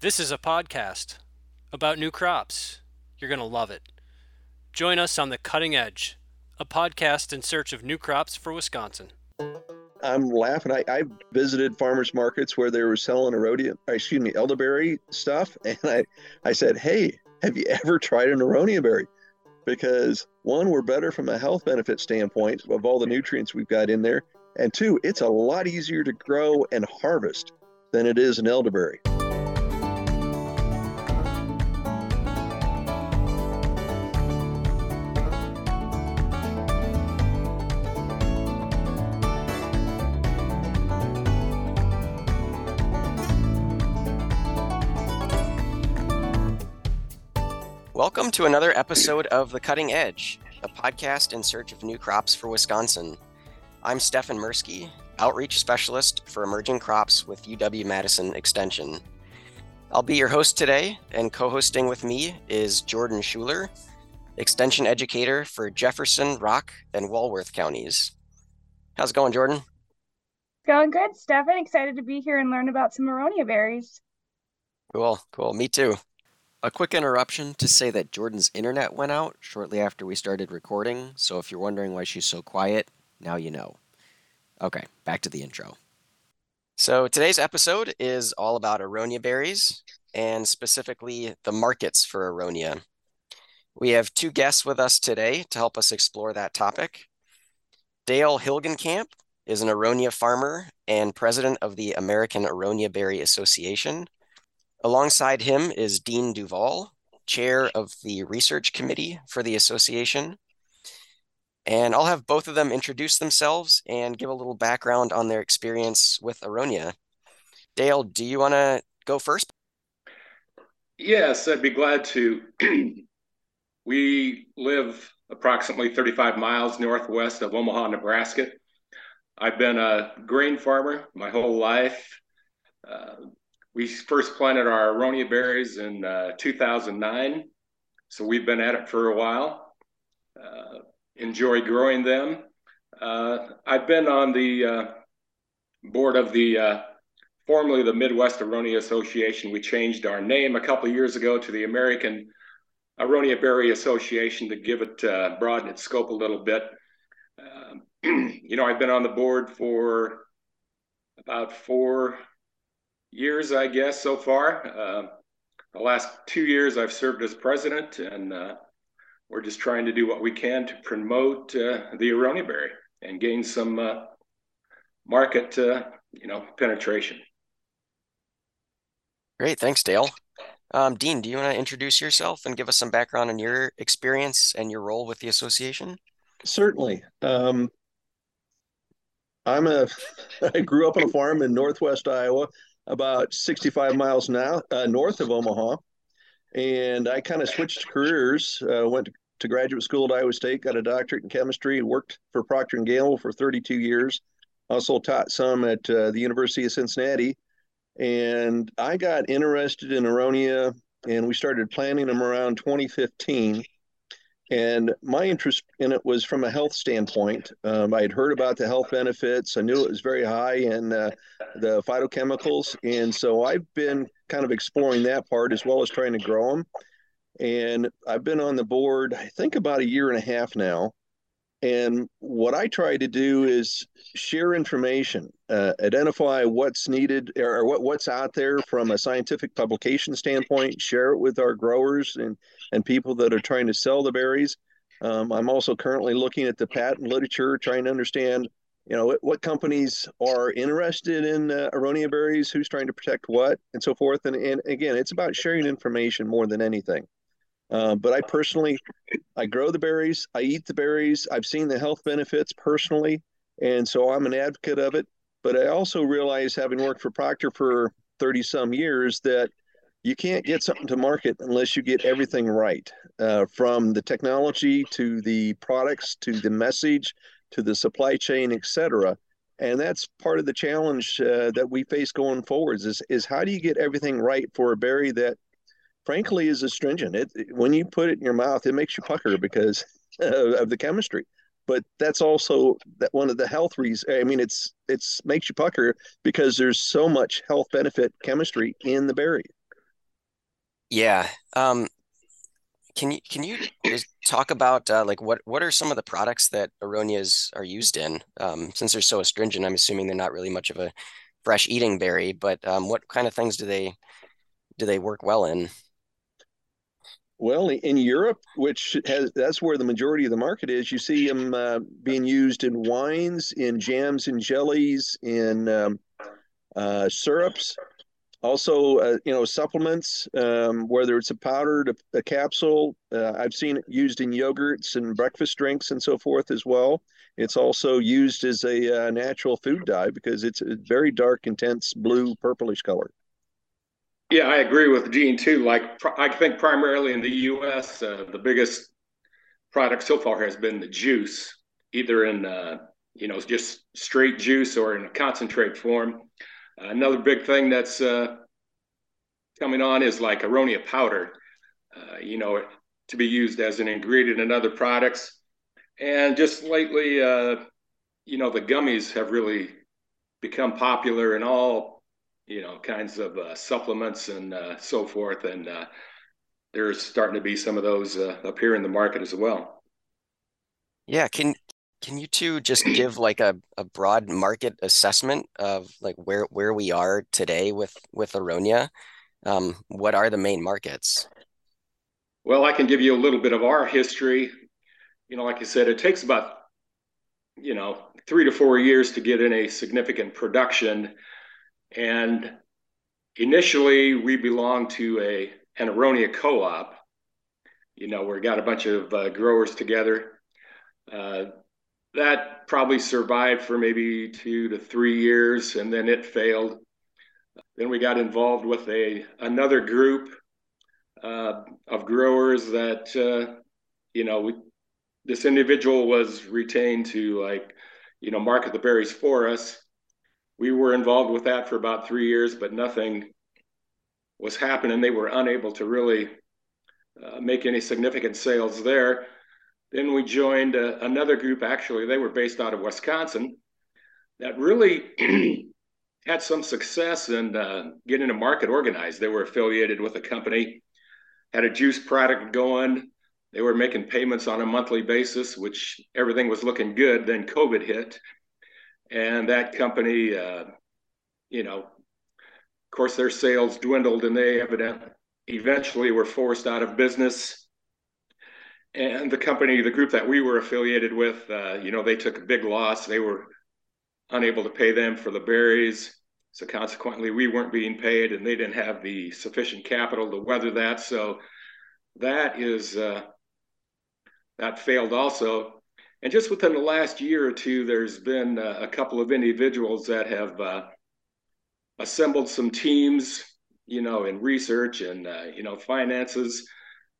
This is a podcast about new crops. You're going to love it. Join us on The Cutting Edge, a podcast in search of new crops for Wisconsin. I'm laughing. I, I visited farmers markets where they were selling aronia, uh, excuse me, elderberry stuff, and I, I said, "Hey, have you ever tried an aronia berry?" Because one, we're better from a health benefit standpoint of all the nutrients we've got in there, and two, it's a lot easier to grow and harvest than it is an elderberry. Welcome to another episode of The Cutting Edge, a podcast in search of new crops for Wisconsin. I'm Stefan Mirsky, Outreach Specialist for Emerging Crops with UW Madison Extension. I'll be your host today, and co hosting with me is Jordan Schuler, Extension Educator for Jefferson, Rock, and Walworth counties. How's it going, Jordan? Going good, Stefan. Excited to be here and learn about some aronia berries. Cool, cool. Me too. A quick interruption to say that Jordan's internet went out shortly after we started recording, so if you're wondering why she's so quiet, now you know. Okay, back to the intro. So today's episode is all about aronia berries and specifically the markets for aronia. We have two guests with us today to help us explore that topic. Dale Hilgenkamp is an aronia farmer and president of the American Aronia Berry Association Alongside him is Dean Duval, chair of the research committee for the association. And I'll have both of them introduce themselves and give a little background on their experience with Aronia. Dale, do you want to go first? Yes, I'd be glad to. we live approximately 35 miles northwest of Omaha, Nebraska. I've been a grain farmer my whole life. Uh, we first planted our aronia berries in uh, 2009. So we've been at it for a while. Uh, enjoy growing them. Uh, I've been on the uh, board of the uh, formerly the Midwest Aronia Association. We changed our name a couple years ago to the American Aronia Berry Association to give it uh, broaden its scope a little bit. Um, you know, I've been on the board for about four years, I guess, so far. Uh, the last two years, I've served as president, and uh, we're just trying to do what we can to promote uh, the aronia berry and gain some uh, market, uh, you know, penetration. Great, thanks, Dale. Um, Dean, do you want to introduce yourself and give us some background on your experience and your role with the association? Certainly. Um, I'm a. I grew up on a farm in Northwest Iowa about 65 miles now uh, north of Omaha. And I kind of switched careers. Uh, went to, graduate school at Iowa State, got a doctorate in chemistry, worked for Procter and Gamble for 32 years. Also taught some at uh, the University of Cincinnati. And I got interested in aronia, and we started planting them around 2015. And my interest in it was from a health standpoint. Um, I had heard about the health benefits. I knew it was very high in uh, the phytochemicals. And so I've been kind of exploring that part as well as trying to grow them. And I've been on the board, I think, about a year and a half now. And what I try to do is share information, uh, identify what's needed or what, what's out there from a scientific publication standpoint, share it with our growers and, and people that are trying to sell the berries. Um, I'm also currently looking at the patent literature, trying to understand, you know, what, what companies are interested in uh, aronia berries, who's trying to protect what, and so forth. And, and again, it's about sharing information more than anything. Uh, but I personally, I grow the berries, I eat the berries. I've seen the health benefits personally, and so I'm an advocate of it. But I also realize, having worked for Procter for 30 some years, that you can't get something to market unless you get everything right, uh, from the technology to the products to the message to the supply chain, et cetera. And that's part of the challenge uh, that we face going forwards is, is how do you get everything right for a berry that frankly is astringent. It when you put it in your mouth, it makes you pucker because of the chemistry. But that's also that one of the health reasons. I mean, it's it's makes you pucker because there's so much health benefit chemistry in the berry. Yeah. Um, can you can you just talk about uh, like what what are some of the products that aronias are used in? Um, since they're so astringent, I'm assuming they're not really much of a fresh eating berry, but um, what kind of things do they do they work well in? Well, in Europe, which has that's where the majority of the market is, you see them uh, being used in wines, in jams and jellies, in um, uh, syrups, also uh, you know supplements, um, whether it's a powder, a, a capsule. Uh, I've seen it used in yogurts and breakfast drinks and so forth as well. It's also used as a uh, natural food dye because it's a very dark, intense blue, purplish color. Yeah, I agree with Gene too. Like, I think primarily in the U.S., uh, the biggest product so far has been the juice, either in uh, you know just straight juice or in a concentrate form. Uh, another big thing that's uh, coming on is like aronia powder, uh, you know, to be used as an ingredient in other products. And just lately, uh, you know, the gummies have really become popular in all you know, kinds of uh, supplements and uh, so forth. And uh, there's starting to be some of those uh, up here in the market as well. Yeah, can can you two just give like a, a broad market assessment of like where where we are today with with Aronia? Um, what are the main markets? Well, I can give you a little bit of our history. You know, like I said, it takes about you know three to four years to get in a significant production and initially, we belonged to a an Aronia co-op. You know, we got a bunch of uh, growers together. Uh, that probably survived for maybe two to three years, and then it failed. Then we got involved with a another group uh, of growers that uh, you know we, this individual was retained to like you know market the berries for us we were involved with that for about three years, but nothing was happening. They were unable to really uh, make any significant sales there. Then we joined uh, another group, actually, they were based out of Wisconsin, that really had some success in uh, getting a market organized. They were affiliated with a company, had a juice product going. They were making payments on a monthly basis, which everything was looking good. Then COVID hit and that company, uh, you know, of course, their sales dwindled, and they evidently eventually were forced out of business. And the company, the group that we were affiliated with, uh, you know, they took a big loss. They were unable to pay them for the berries. So consequently, we weren't being paid, and they didn't have the sufficient capital to weather that. So that is uh, that failed also. And just within the last year or two, there's been uh, a couple of individuals that have uh, assembled some teams, you know, in research and, uh, you know, finances,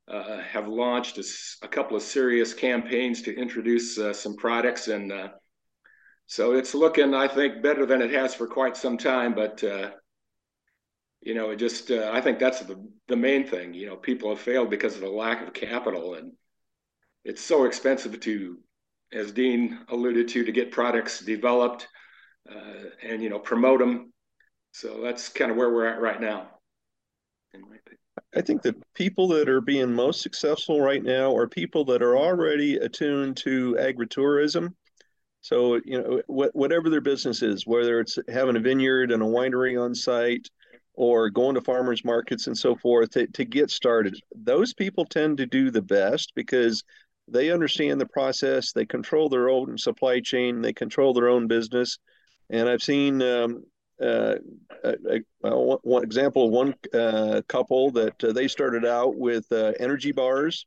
uh, have launched a, a, couple of serious campaigns to introduce uh, some products. And uh, so it's looking, I think, better than it has for quite some time. But, you know, it just, I think that's the, the main thing. You know, people have failed because of the lack of capital. And it's so expensive to as Dean alluded to, to get products developed uh, and you know promote them. So that's kind of where we're at right now. I think the people that are being most successful right now are people that are already attuned to agritourism. So you know wh- whatever their business is, whether it's having a vineyard and a winery on site, or going to farmers markets and so forth to, to get started. Those people tend to do the best because they understand the process. They control their own supply chain. They control their own business. And I've seen um, uh, a, a, one example of one uh, couple that uh, they started out with uh, energy bars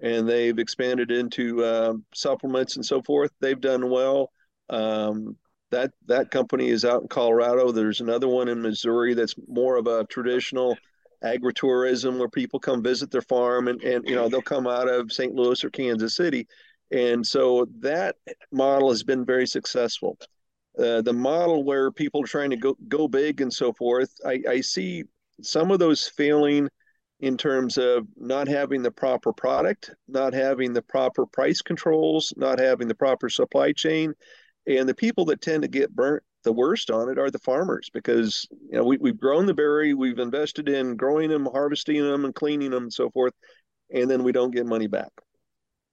and they've expanded into um, supplements and so forth. They've done well. Um, that that company is out in Colorado. There's another one in Missouri that's more of a traditional agritourism where people come visit their farm and, and you know they'll come out of St. Louis or Kansas City. And so that model has been very successful. Uh, the model where people are trying to go, go big and so forth, I, I see some of those failing in terms of not having the proper product, not having the proper price controls, not having the proper supply chain. And the people that tend to get burnt the worst on it are the farmers because you know we, we've grown the berry, we've invested in growing them, harvesting them, and cleaning them, and so forth, and then we don't get money back.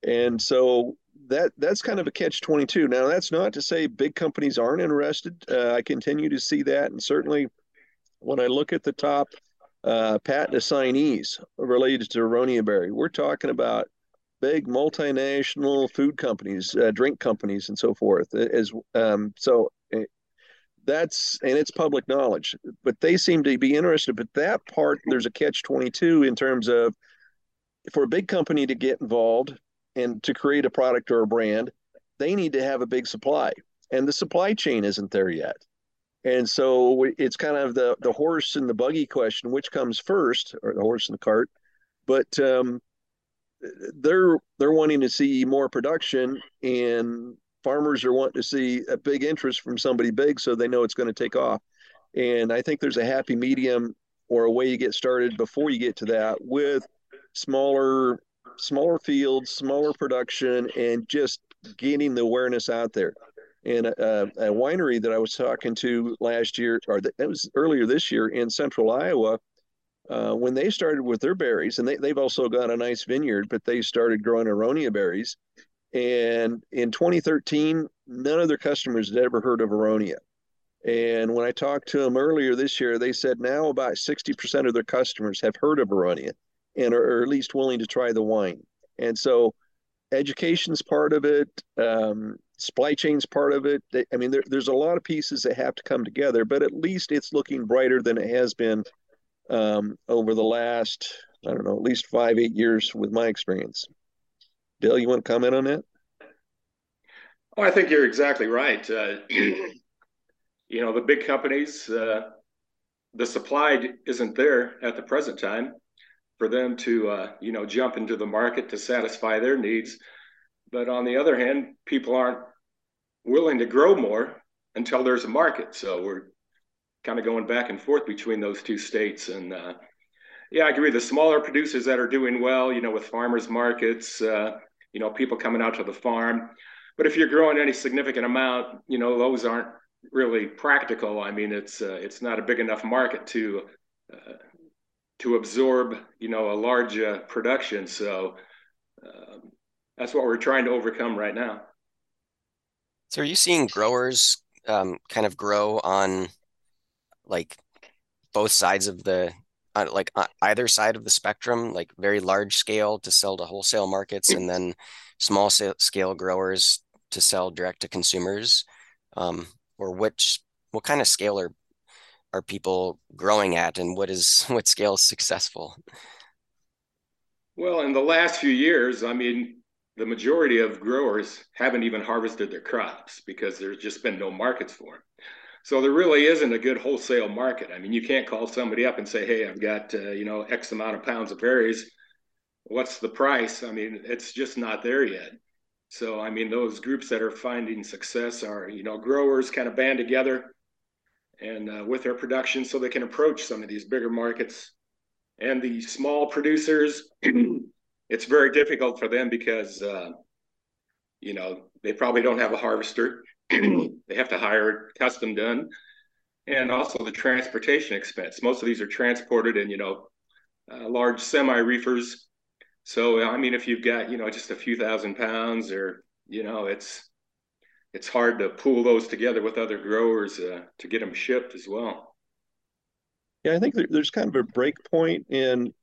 And so that that's kind of a catch 22 now that's not to say big companies aren't interested uh, i continue to see that and certainly when i look at the top uh, patent assignees related to aronia berry we're talking about big multinational food companies uh, drink companies and so forth as um, so that's and it's public knowledge but they seem to be interested but that part there's a catch 22 in terms of for a big company to get involved and to create a product or a brand, they need to have a big supply, and the supply chain isn't there yet. And so it's kind of the the horse and the buggy question: which comes first, or the horse and the cart? But um, they're they're wanting to see more production, and farmers are wanting to see a big interest from somebody big, so they know it's going to take off. And I think there's a happy medium or a way you get started before you get to that with smaller smaller fields, smaller production, and just getting the awareness out there. And a, uh, a winery that I was talking to last year, or that was earlier this year in central Iowa, uh, when they started with their berries, and they, they've also got a nice vineyard, but they started growing aronia berries. And in 2013, none of their customers had ever heard of aronia. And when I talked to them earlier this year, they said now about 60% of their customers have heard of aronia and are, at least willing to try the wine. And so education's part of it. Um, supply chain's part of it. I mean, there, there's a lot of pieces that have to come together, but at least it's looking brighter than it has been um, over the last, I don't know, at least five, eight years with my experience. Dale, you want to comment on that? Oh, I think you're exactly right. Uh, you know, the big companies, uh, the supply isn't there at the present time for them to uh, you know jump into the market to satisfy their needs. But on the other hand, people aren't willing to grow more until there's a market. So we're kind of going back and forth between those two states. And uh, yeah, I agree. The smaller producers that are doing well, you know, with farmers markets, uh, you know, people coming out to the farm. But if you're growing any significant amount, you know, those aren't really practical. I mean, it's uh, it's not a big enough market to uh, to absorb, you know, a large uh, production. So um, that's what we're trying to overcome right now. So are you seeing growers um, kind of grow on like both sides of the like uh, either side of the spectrum, like very large scale to sell to wholesale markets, and then small scale growers to sell direct to consumers, um, or which what kind of scale are are people growing at and what is what scale is successful? Well in the last few years i mean the majority of growers haven't even harvested their crops because there's just been no markets for them so there really isn't a good wholesale market i mean you can't call somebody up and say hey i've got uh, you know x amount of pounds of berries what's the price i mean it's just not there yet so i mean those groups that are finding success are you know growers kind of band together and uh, with their production so they can approach some of these bigger markets. And the small producers, it's very difficult for them because, uh, you know, they probably don't have a harvester. they have to hire custom done. And also the transportation expense. Most of these are transported in, you know, uh, large semi reefers. So, I mean, if you've got, you know, just a few thousand pounds or, you know, it's, it's hard to pool those together with other growers uh, to get them shipped as well. Yeah, I think there's kind of a break point in.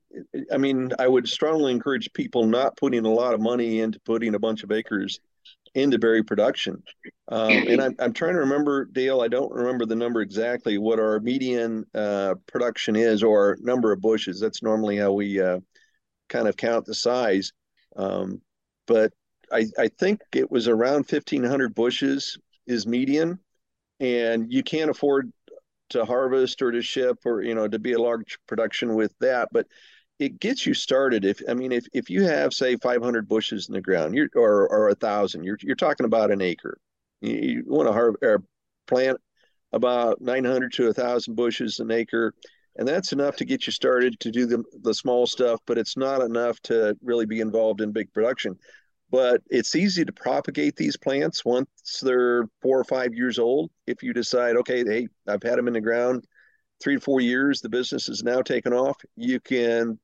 I mean, I would strongly encourage people not putting a lot of money into putting a bunch of acres into berry production. Um, and I'm, I'm trying to remember, Dale, I don't remember the number exactly what our median uh, production is or number of bushes. That's normally how we uh, kind of count the size. Um, but I, I think it was around 1,500 bushes is median, and you can't afford to harvest or to ship or you know to be a large production with that, but it gets you started. If I mean, if if you have say 500 bushes in the ground, you're or or a thousand, you're you're talking about an acre. You, you want to har- or plant about 900 to a thousand bushes an acre and that's enough to get you started to do the, the small stuff but it's not enough to really be involved in big production but it's easy to propagate these plants once they're four or five years old. If you decide, okay, hey, I've had them in the ground three to four years, the business is now taken off. You can,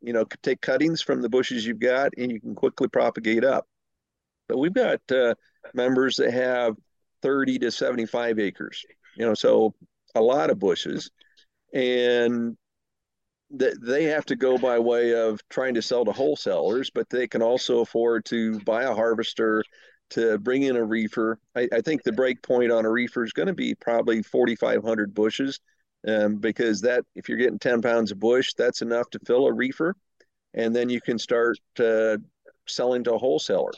you know, take cuttings from the bushes you've got, and you can quickly propagate up. But we've got uh, members that have 30 to 75 acres, you know, so a lot of bushes, and that they have to go by way of trying to sell to wholesalers, but they can also afford to buy a harvester to bring in a reefer. I, I think the break point on a reefer is going to be probably 4,500 bushes, um, because that if you're getting 10 pounds of bush, that's enough to fill a reefer, and then you can start uh, selling to a wholesaler.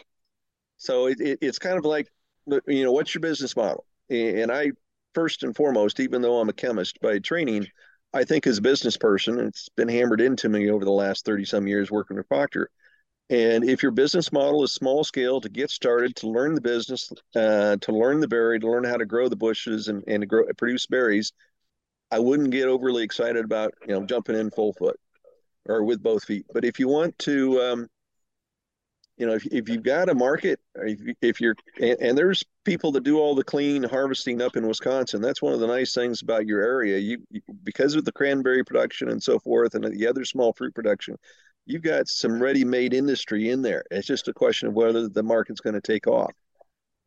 So it, it, it's kind of like, you know, what's your business model? And I first and foremost, even though I'm a chemist by training, I think as a business person, it's been hammered into me over the last 30 some years working with Procter. And if your business model is small scale to get started, to learn the business, uh, to learn the berry, to learn how to grow the bushes and, and to grow, produce berries, I wouldn't get overly excited about, you know, jumping in full foot or with both feet. But if you want to, um, you know, if, if you've got a market, if, if you're, and, and, there's people that do all the clean harvesting up in Wisconsin. That's one of the nice things about your area. You, you because of the cranberry production and so forth, and the other small fruit production, you've got some ready-made industry in there. It's just a question of whether the market's going to take off.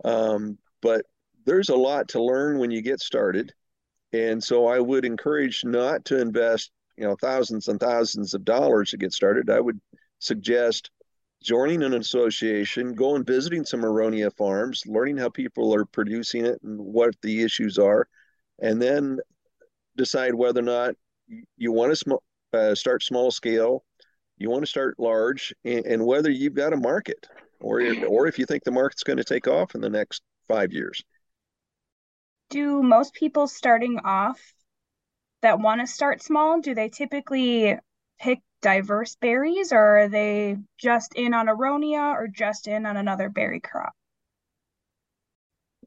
Um, but there's a lot to learn when you get started, and so I would encourage not to invest, you know, thousands and thousands of dollars to get started. I would suggest joining an association, going visiting some aronia farms, learning how people are producing it and what the issues are, and then decide whether or not you want to sm- uh, start small scale, you want to start large, and, and whether you've got a market, or or if you think the market's going to take off in the next five years. Do most people starting off that want to start small do they typically pick diverse berries or are they just in on aronia or just in on another berry crop?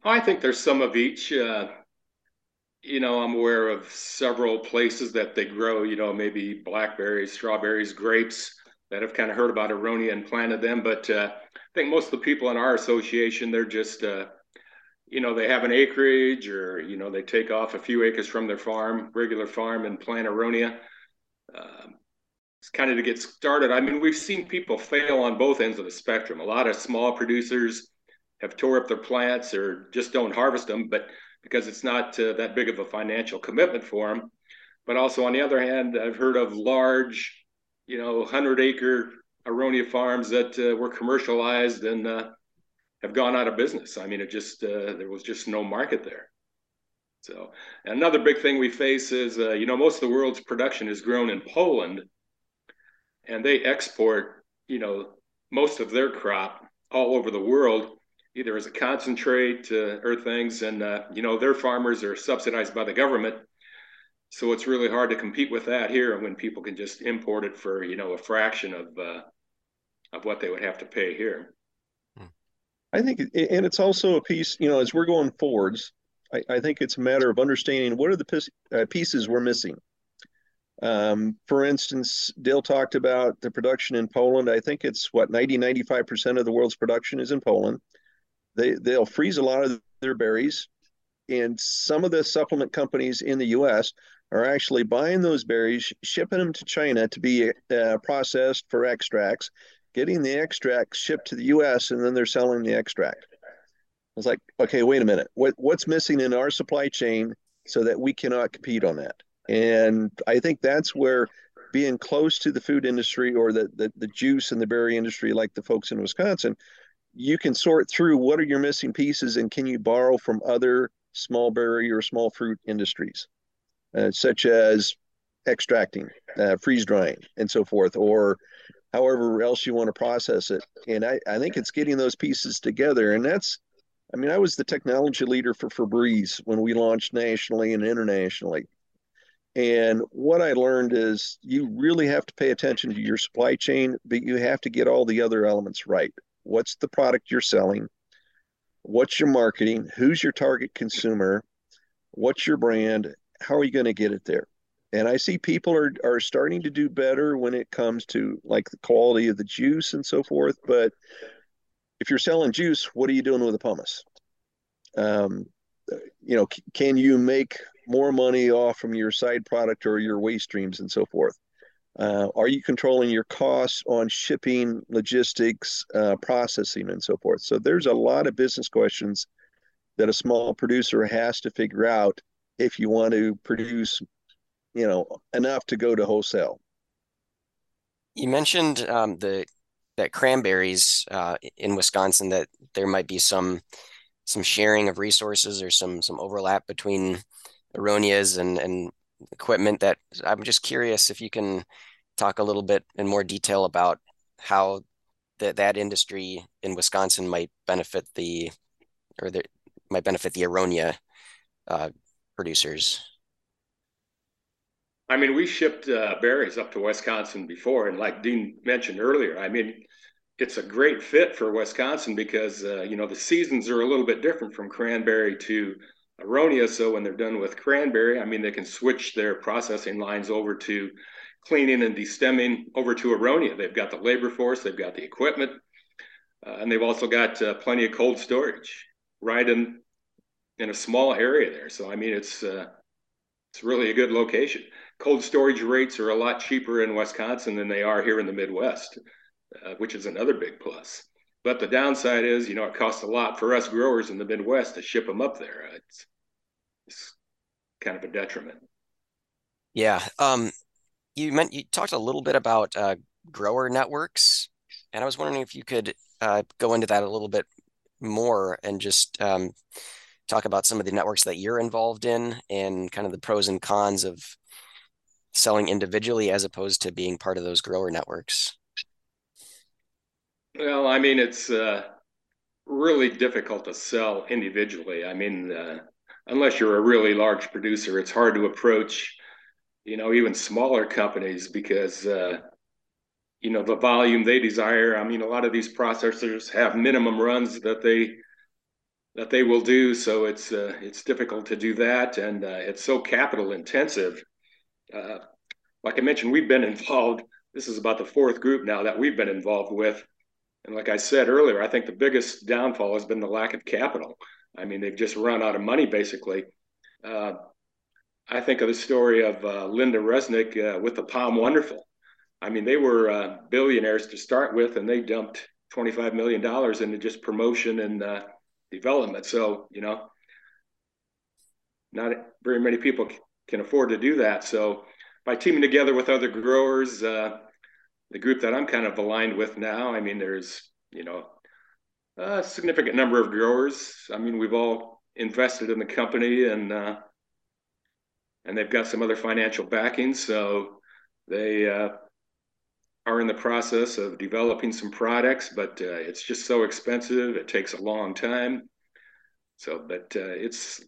I think there's some of each. Uh, you know, I'm aware of several places that they grow, you know, maybe blackberries, strawberries, grapes that have kind of heard about aronia and planted them. But uh, I think most of the people in our association, they're just, uh, you know, they have an acreage or, you know, they take off a few acres from their farm, regular farm, and plant aronia. Um, it's kind of to get started. I mean, we've seen people fail on both ends of the spectrum. A lot of small producers have tore up their plants or just don't harvest them, but because it's not uh, that big of a financial commitment for them. But also on the other hand, I've heard of large, you know, hundred acre aronia farms that uh, were commercialized and uh, have gone out of business. I mean, it just uh, there was just no market there. So another big thing we face is, uh, you know, most of the world's production is grown in Poland and they export, you know, most of their crop all over the world, either as a concentrate uh, or things. And, uh, you know, their farmers are subsidized by the government. So it's really hard to compete with that here when people can just import it for, you know, a fraction of, uh, of what they would have to pay here. I think, and it's also a piece, you know, as we're going forwards, I, I think it's a matter of understanding what are the uh, pieces we're missing. Um, for instance, Dale talked about the production in Poland. I think it's what 90, 95% of the world's production is in Poland. They, they'll freeze a lot of their berries. And some of the supplement companies in the US are actually buying those berries, shipping them to China to be uh, processed for extracts, getting the extract shipped to the US, and then they're selling the extract. It's like, okay, wait a minute. What, what's missing in our supply chain so that we cannot compete on that? And I think that's where being close to the food industry or the, the, the juice and the berry industry, like the folks in Wisconsin, you can sort through what are your missing pieces and can you borrow from other small berry or small fruit industries, uh, such as extracting, uh, freeze drying, and so forth, or however else you want to process it. And I, I think it's getting those pieces together. And that's, I mean, I was the technology leader for Febreze when we launched nationally and internationally. And what I learned is you really have to pay attention to your supply chain, but you have to get all the other elements right. What's the product you're selling? What's your marketing? Who's your target consumer? What's your brand? How are you going to get it there? And I see people are, are starting to do better when it comes to like the quality of the juice and so forth. But if you're selling juice, what are you doing with the pomace? Um, you know, can you make more money off from your side product or your waste streams and so forth? Uh, are you controlling your costs on shipping, logistics, uh, processing, and so forth? So there's a lot of business questions that a small producer has to figure out if you want to produce, you know, enough to go to wholesale. You mentioned um, the that cranberries uh, in Wisconsin that there might be some some sharing of resources or some some overlap between Aronias and and equipment that I'm just curious if you can talk a little bit in more detail about how that that industry in Wisconsin might benefit the or the might benefit the Aronia uh, producers. I mean, we shipped uh, berries up to Wisconsin before, and like Dean mentioned earlier, I mean, it's a great fit for Wisconsin because uh, you know the seasons are a little bit different from cranberry to Aronia. So when they're done with cranberry, I mean, they can switch their processing lines over to cleaning and destemming over to Aronia. They've got the labor force, they've got the equipment, uh, and they've also got uh, plenty of cold storage right in in a small area there. So I mean, it's uh, it's really a good location. Cold storage rates are a lot cheaper in Wisconsin than they are here in the Midwest, uh, which is another big plus. But the downside is, you know, it costs a lot for us growers in the Midwest to ship them up there. It's, it's kind of a detriment. Yeah. Um, you meant you talked a little bit about uh, grower networks, and I was wondering if you could uh, go into that a little bit more and just um, talk about some of the networks that you're involved in and kind of the pros and cons of selling individually as opposed to being part of those grower networks. Well, I mean, it's uh, really difficult to sell individually. I mean, uh, unless you're a really large producer, it's hard to approach you know, even smaller companies because, uh, you know, the volume they desire. I mean, a lot of these processors have minimum runs that they that they will do, so it's uh, it's difficult to do that, and uh, it's so capital intensive. Uh, like I mentioned, we've been involved. This is about the fourth group now that we've been involved with, and like I said earlier, I think the biggest downfall has been the lack of capital. I mean, they've just run out of money basically. Uh, I think of the story of uh, Lynda Resnick uh, with the POM Wonderful. I mean, they were uh, billionaires to start with, and they dumped $25 million into just promotion and uh, development. So, you know, not very many people can afford to do that. So, by teaming together with other growers, uh, the group that I'm kind of aligned with now, I mean, there's, you know, a significant number of growers. I mean, we've all invested in the company and, uh, and they've got some other financial backing. So they uh, are in the process of developing some products, but uh, it's just so expensive. It takes a long time. So, but uh, it's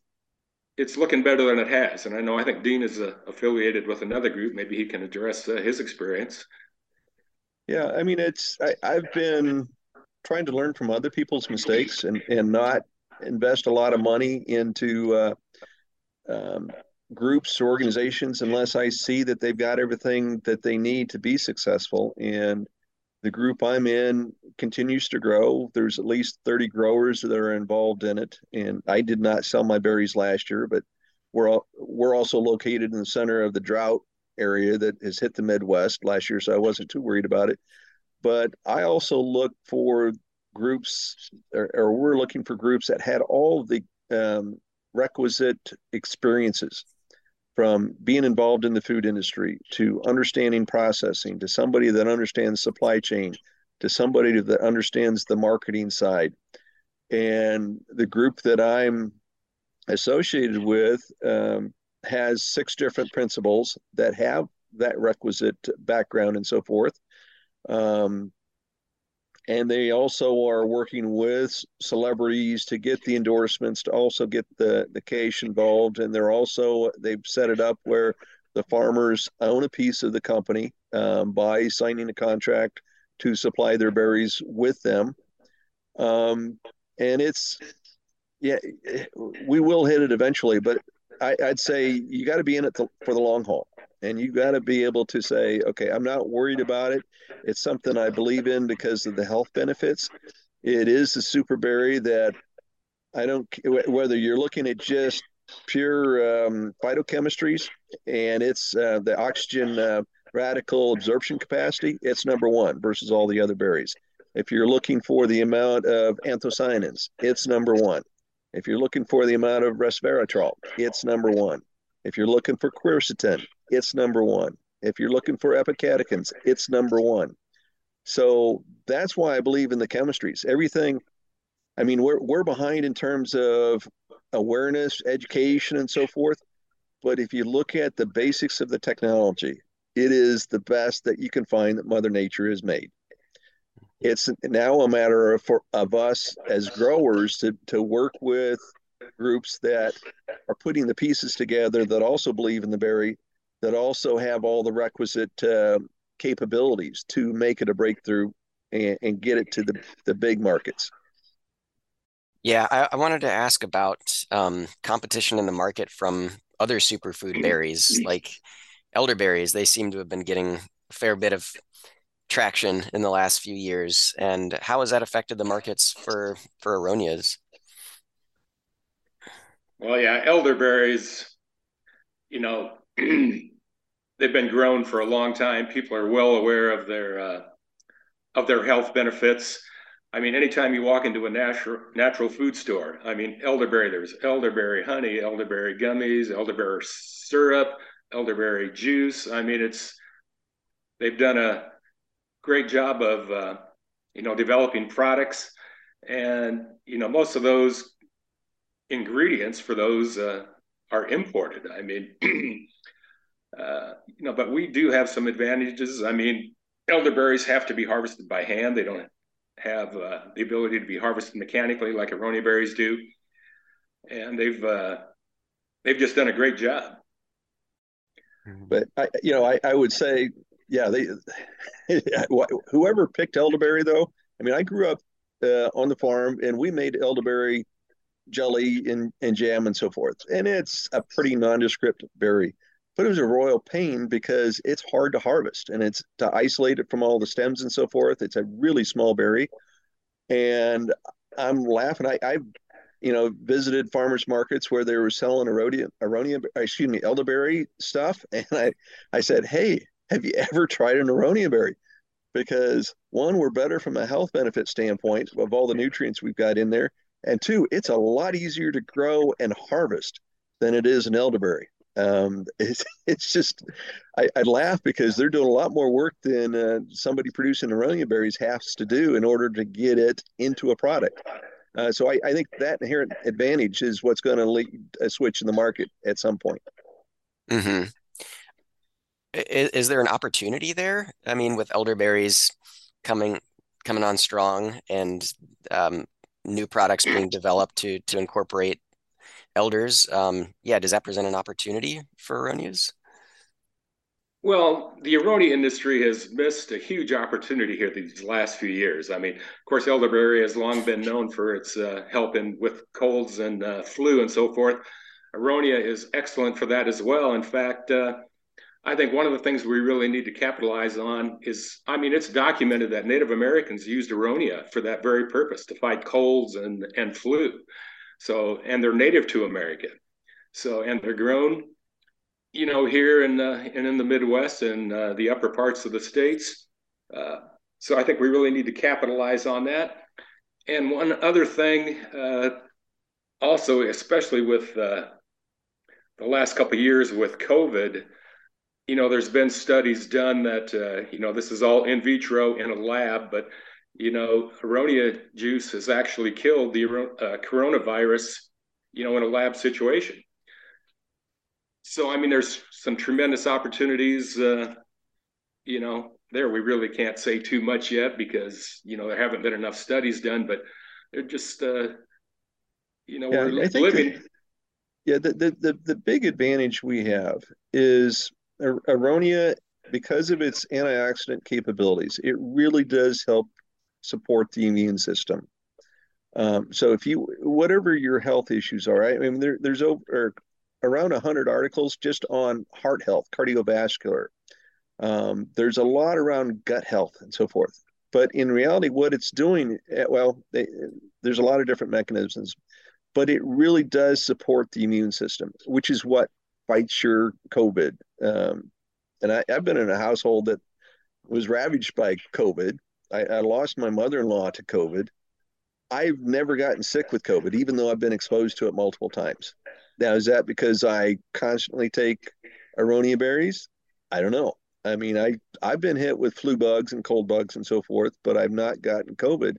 it's looking better than it has. And I know I think Dean is uh, affiliated with another group. Maybe he can address uh, his experience. Yeah, I mean, it's I, I've been trying to learn from other people's mistakes and and not invest a lot of money into uh, um, groups or organizations unless I see that they've got everything that they need to be successful. And the group I'm in continues to grow. There's at least 30 growers that are involved in it. And I did not sell my berries last year, but we're all, we're also located in the center of the drought area that has hit the Midwest last year, so I wasn't too worried about it. But I also look for groups, or, or we're looking for groups that had all the um, requisite experiences from being involved in the food industry to understanding processing to somebody that understands supply chain to somebody that understands the marketing side. And the group that I'm associated with um, has six different principals that have that requisite background and so forth. Um, and they also are working with celebrities to get the endorsements to also get the the cash involved. And they're also they've set it up where the farmers own a piece of the company um, by signing a contract to supply their berries with them. Um, and it's yeah we will hit it eventually but I, would say you got to be in it to, for the long haul and you got to be able to say okay i'm not worried about it it's something i believe in because of the health benefits It is the super berry that I don't whether you're looking at just pure um, phytochemistries and it's uh, the oxygen uh, radical absorption capacity, it's number one versus all the other berries. If you're looking for the amount of anthocyanins, it's number one. If you're looking for the amount of resveratrol, it's number one. If you're looking for quercetin, it's number one. If you're looking for epicatechins, it's number one. So that's why I believe in the chemistries. Everything, I mean, we're, we're behind in terms of awareness, education, and so forth. But if you look at the basics of the technology, it is the best that you can find that Mother Nature has made. It's now a matter of, for, of us as growers to, to work with groups that are putting the pieces together that also believe in the berry, that also have all the requisite uh, capabilities to make it a breakthrough and, and get it to the, the big markets. Yeah, I, I wanted to ask about um, competition in the market from other superfood berries like elderberries. They seem to have been getting a fair bit of traction in the last few years. And how has that affected the markets for for aronias? Well, yeah, elderberries, you know, they've been grown for a long time. People are well aware of their uh, of their health benefits. I mean, anytime you walk into a natural natural food store, I mean, elderberry. There's elderberry honey, elderberry gummies, elderberry syrup, elderberry juice. I mean, it's they've done a great job of uh, you know developing products, and you know most of those ingredients for those uh, are imported. I mean, uh, you know, but we do have some advantages. I mean, elderberries have to be harvested by hand; they don't have uh, the ability to be harvested mechanically like aronia berries do, and they've uh, they've just done a great job. But I, you know, I, I would say yeah, they whoever picked elderberry though. I mean, I grew up uh, on the farm and we made elderberry jelly and, and jam and so forth, and it's a pretty nondescript berry. But it was a royal pain because it's hard to harvest and it's to isolate it from all the stems and so forth. It's a really small berry, and I'm laughing. I, I've you know, visited farmers markets where they were selling aronia, aronia, excuse me, elderberry stuff, and I, I said, "Hey, have you ever tried an aronia berry? Because one, we're better from a health benefit standpoint of all the nutrients we've got in there. And two, it's a lot easier to grow and harvest than it is an elderberry. Um, it's, it's just, I, I, laugh because they're doing a lot more work than uh, somebody producing aronia berries has to do in order to get it into a product. Uh, so I, I, think that inherent advantage is what's going to lead a switch in the market at some point. Mm-hmm. Is, is there an opportunity there? I mean, with elderberries coming coming on strong and um, new products being developed to to incorporate elders, um, yeah, does that present an opportunity for aronias? Well, the aronia industry has missed a huge opportunity here these last few years. I mean, of course, elderberry has long been known for its uh, help in with colds and uh, flu and so forth. Aronia is excellent for that as well. In fact, uh, I think one of the things we really need to capitalize on is, I mean, it's documented that Native Americans used aronia for that very purpose to fight colds and, and flu. So, and they're native to America. So, and they're grown, you know, here in, uh, and in the Midwest and uh, the upper parts of the states. Uh, so I think we really need to capitalize on that. And one other thing, uh, also, especially with uh, the last couple years with COVID, you know, there's been studies done that, uh, you know, this is all in vitro in a lab, but, you know, aronia juice has actually killed the uh, coronavirus, you know, in a lab situation. So, I mean, there's some tremendous opportunities, uh, you know, there. We really can't say too much yet because, you know, there haven't been enough studies done, but they're just, uh, you know, yeah, we're living. The, yeah, the, the, the, the big advantage we have is Aronia, because of its antioxidant capabilities, it really does help support the immune system. Um, so if you, whatever your health issues are, I mean, there, there's over around 100 articles just on heart health, cardiovascular. Um, there's a lot around gut health and so forth. But in reality, what it's doing, eh, well, they, there's a lot of different mechanisms, but it really does support the immune system, which is what fights your COVID. Um, and I, have been in a household that was ravaged by COVID. I, I lost my mother in law to COVID. I've never gotten sick with COVID, even though I've been exposed to it multiple times. Now, is that because I constantly take aronia berries? I don't know. I mean, I I've been hit with flu bugs and cold bugs and so forth, but I've not gotten COVID.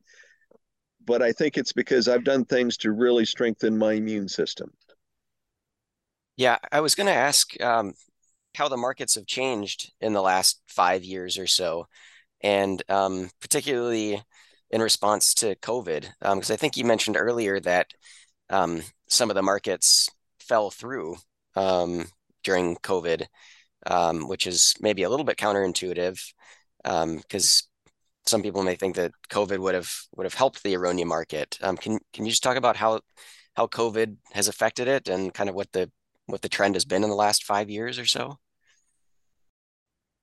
But I think it's because I've done things to really strengthen my immune system. Yeah, I was going to ask um, how the markets have changed in the last five years or so, and um, particularly in response to COVID, because um, I think you mentioned earlier that um, some of the markets fell through um, during COVID um, which is maybe a little bit counterintuitive because um, some people may think that COVID would have would have helped the aronia market. Can can you just talk about how how COVID has affected it and kind of what the what the trend has been in the last five years or so?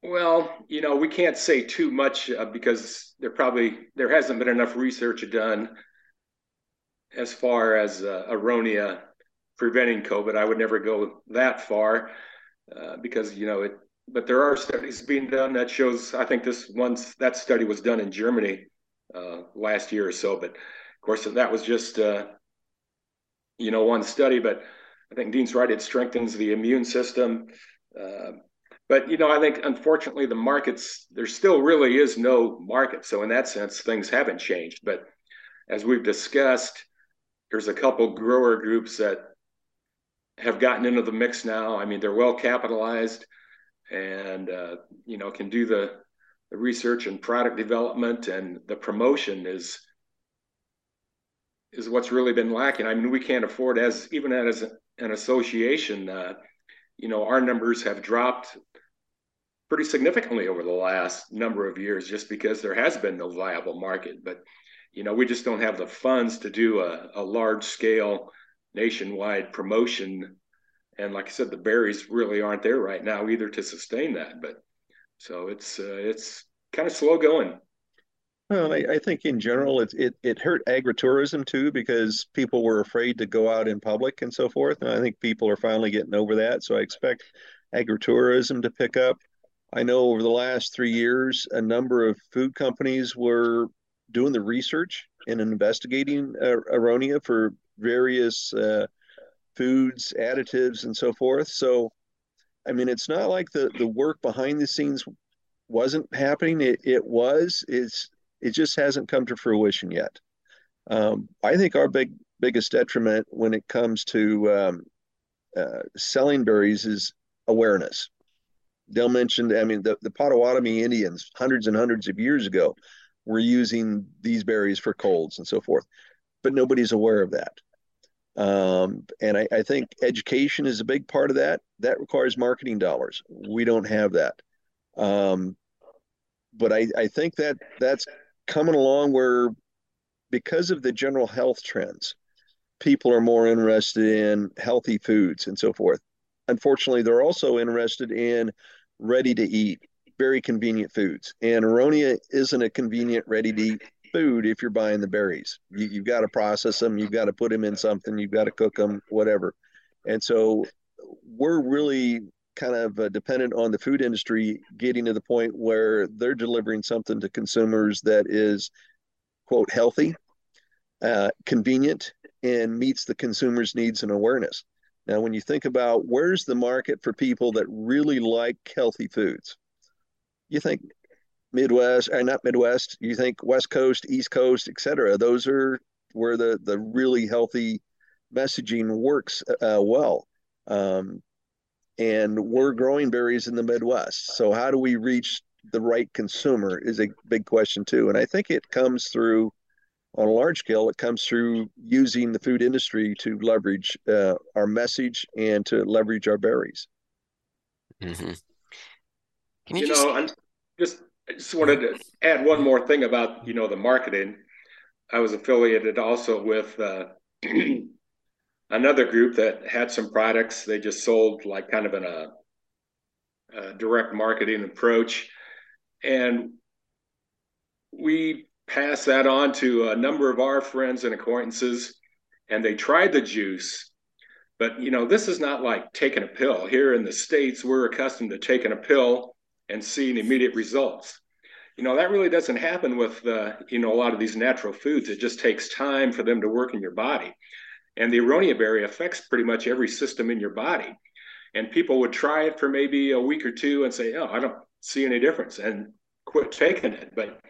Well, you know, we can't say too much uh, because there probably there hasn't been enough research done as far as uh, aronia preventing COVID. I would never go that far. Uh, because you know it. But there are studies being done that shows. I think this once that study was done in Germany uh, last year or so. But of course, that was just uh, you know one study. But I think Dean's right. It strengthens the immune system. But you know, I think unfortunately the markets there still really is no market. So in that sense, things haven't changed. But as we've discussed, there's a couple grower groups that have gotten into the mix now. I mean, they're well capitalized and, uh, you know, can do the, the research and product development and the promotion is is what's really been lacking. I mean, we can't afford as even as an association, uh, you know, our numbers have dropped pretty significantly over the last number of years just because there has been no viable market. But you know, we just don't have the funds to do a, a large scale nationwide promotion. And like I said, the berries really aren't there right now either to sustain that. But so it's uh, it's kind of slow going. Well, I, I, think in general it, it it hurt agritourism too because people were afraid to go out in public and so forth. And I think people are finally getting over that. So I expect agritourism to pick up. I know over the last three years, a number of food companies were doing the research and investigating uh, aronia for various uh, foods, additives, and so forth. So, I mean, it's not like the the work behind the scenes wasn't happening. It it was. It's it just hasn't come to fruition yet. Um, I think our big biggest detriment when it comes to um, uh, selling berries is awareness. Dale mentioned, I mean, the, the Potawatomi Indians hundreds and hundreds of years ago were using these berries for colds and so forth, but nobody's aware of that. Um, and I, I, think education is a big part of that. That requires marketing dollars. We don't have that. Um, but I, I think that that's coming along where, because of the general health trends, people are more interested in healthy foods and so forth. Unfortunately, they're also interested in ready to eat, very convenient foods. And aronia isn't a convenient, ready to eat food if you're buying the berries. You, you've got to process them, you've got to put them in something, you've got to cook them, whatever. And so we're really kind of uh, dependent on the food industry getting to the point where they're delivering something to consumers that is, quote, healthy, uh, convenient, and meets the consumer's needs and awareness. Now, when you think about where's the market for people that really like healthy foods, you think Midwest, or uh, not Midwest, you think West Coast, East Coast, et cetera. Those are where the, the really healthy messaging works uh, well. Um, and we're growing berries in the Midwest. So, how do we reach the right consumer is a big question, too. And I think it comes through, on a large scale, it comes through using the food industry to leverage uh, our message and to leverage our berries. Mm-hmm. Can you, you just... know, just I just wanted to add one more thing about you know the marketing. I was affiliated also with uh, another group that had some products. They just sold like kind of in a, a direct marketing approach, and we passed that on to a number of our friends and acquaintances, and they tried the juice. But you know, this is not like taking a pill. Here in the states, we're accustomed to taking a pill and seeing immediate results. You know, that really doesn't happen with uh, you know a lot of these natural foods. It just takes time for them to work in your body, and the aronia berry affects pretty much every system in your body. And people would try it for maybe a week or two and say, "Oh, I don't see any difference," and quit taking it. But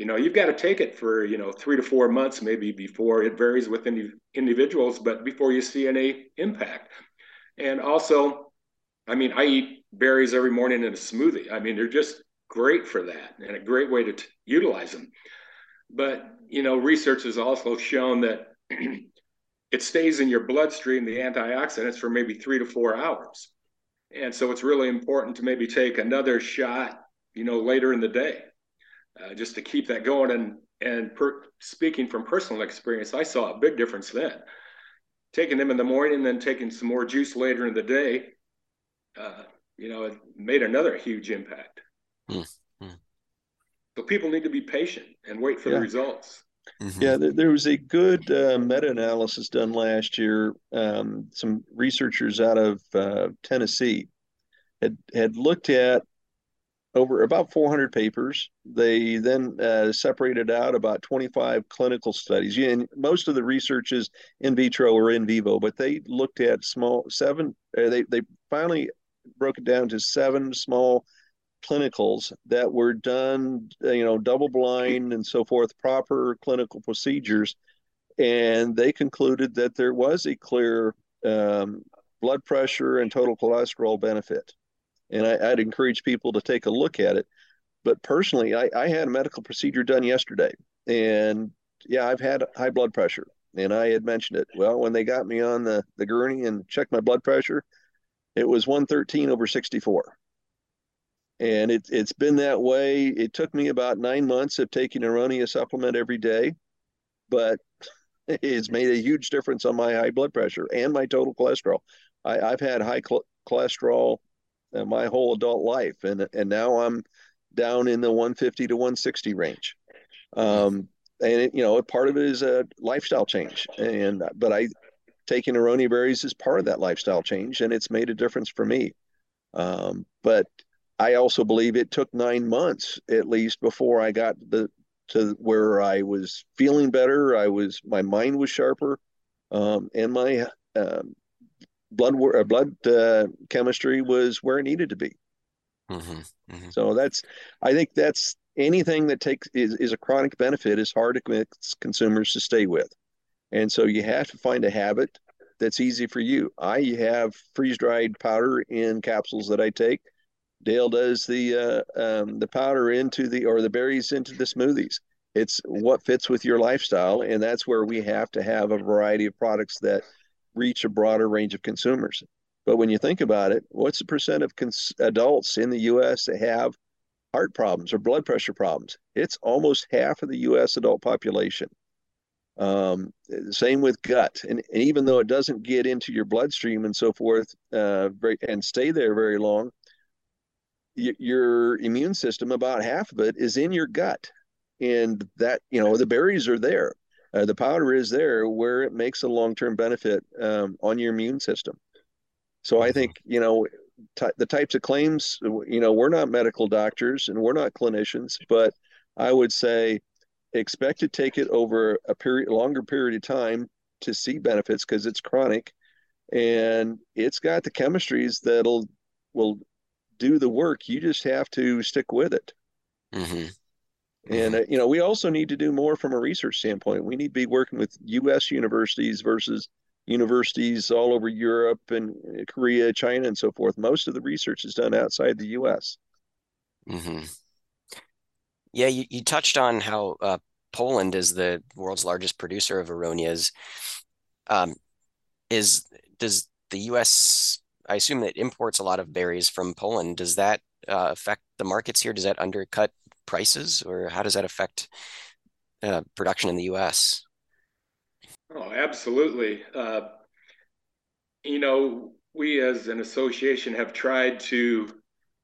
you know you've got to take it for you know three to four months maybe before it varies with any individuals but before you see any impact. And also i mean i eat berries every morning in a smoothie. I mean they're just great for that and a great way to t- utilize them but you know research has also shown that it stays in your bloodstream the antioxidants for maybe three to four hours. And so it's really important to maybe take another shot you know later in the day uh, just to keep that going. And and per, speaking from personal experience, I saw a big difference then. Taking them in the morning, and then taking some more juice later in the day, uh, you know, it made another huge impact. Mm-hmm. So people need to be patient and wait for yeah. the results. Mm-hmm. Yeah, there, was a good uh, meta-analysis done last year. Um, some researchers out of uh, Tennessee had had looked at over about 400 papers. They then uh, separated out about 25 clinical studies. And most of the research is in vitro or in vivo, but they looked at small seven. Uh, they they finally broke it down to seven small clinicals that were done, uh, you know, double blind and so forth, proper clinical procedures, and they concluded that there was a clear um, blood pressure and total cholesterol benefit and I, would encourage people to take a look at it. But personally, I, I had a medical procedure done yesterday, and yeah, I've had high blood pressure, and I had mentioned it. Well, when they got me on the the gurney and checked my blood pressure, it was 113 over 64. And it, it's been that way. It took me about nine months of taking Aronia supplement every day, but it's made a huge difference on my high blood pressure and my total cholesterol. I, have had high cholesterol uh, my whole adult life, and and now I'm down in the 150 to 160 range. Um, and it, you know, part of it is a lifestyle change, and but I taking aronia berries is part of that lifestyle change, and it's made a difference for me. Um, but I also believe it took nine months at least before I got the to where I was feeling better. I was my mind was sharper, um, and my um, blood uh, blood uh, chemistry was where it needed to be. Mm-hmm, mm-hmm. So that's I think that's anything that takes is, is a chronic benefit is hard to convince consumers to stay with, and so you have to find a habit that's easy for you. I have freeze dried powder in capsules that I take. Dale does the uh, um, the powder into the or the berries into the smoothies. It's what fits with your lifestyle, and that's where we have to have a variety of products that reach a broader range of consumers. But when you think about it, what's the percent of cons- adults in the U.S. that have heart problems or blood pressure problems? It's almost half of the U.S. adult population. Um, same with gut, and, and, even though it doesn't get into your bloodstream and so forth, uh, very, and stay there very long, y- your immune system, about half of it, is in your gut, and that you know the berries are there uh, the powder is there where it makes a long-term benefit um, on your immune system. So I mm-hmm. think you know t- the types of claims. You know, we're not medical doctors and we're not clinicians, but I would say expect to take it over a period, longer period of time to see benefits because it's chronic, and it's got the chemistries that'll will do the work. You just have to stick with it. Mm-hmm. And uh, you know, we also need to do more from a research standpoint. We need to be working with U.S. universities versus universities all over Europe and uh, Korea, China, and so forth. Most of the research is done outside the U.S. Mm-hmm. Yeah, you, you touched on how uh, Poland is the world's largest producer of aronias. Um, is does the U.S. I assume that imports a lot of berries from Poland. Does that uh, affect the markets here? Does that undercut prices, or how does that affect uh, production in the U.S.? Oh, absolutely. Uh, you know, we as an association have tried to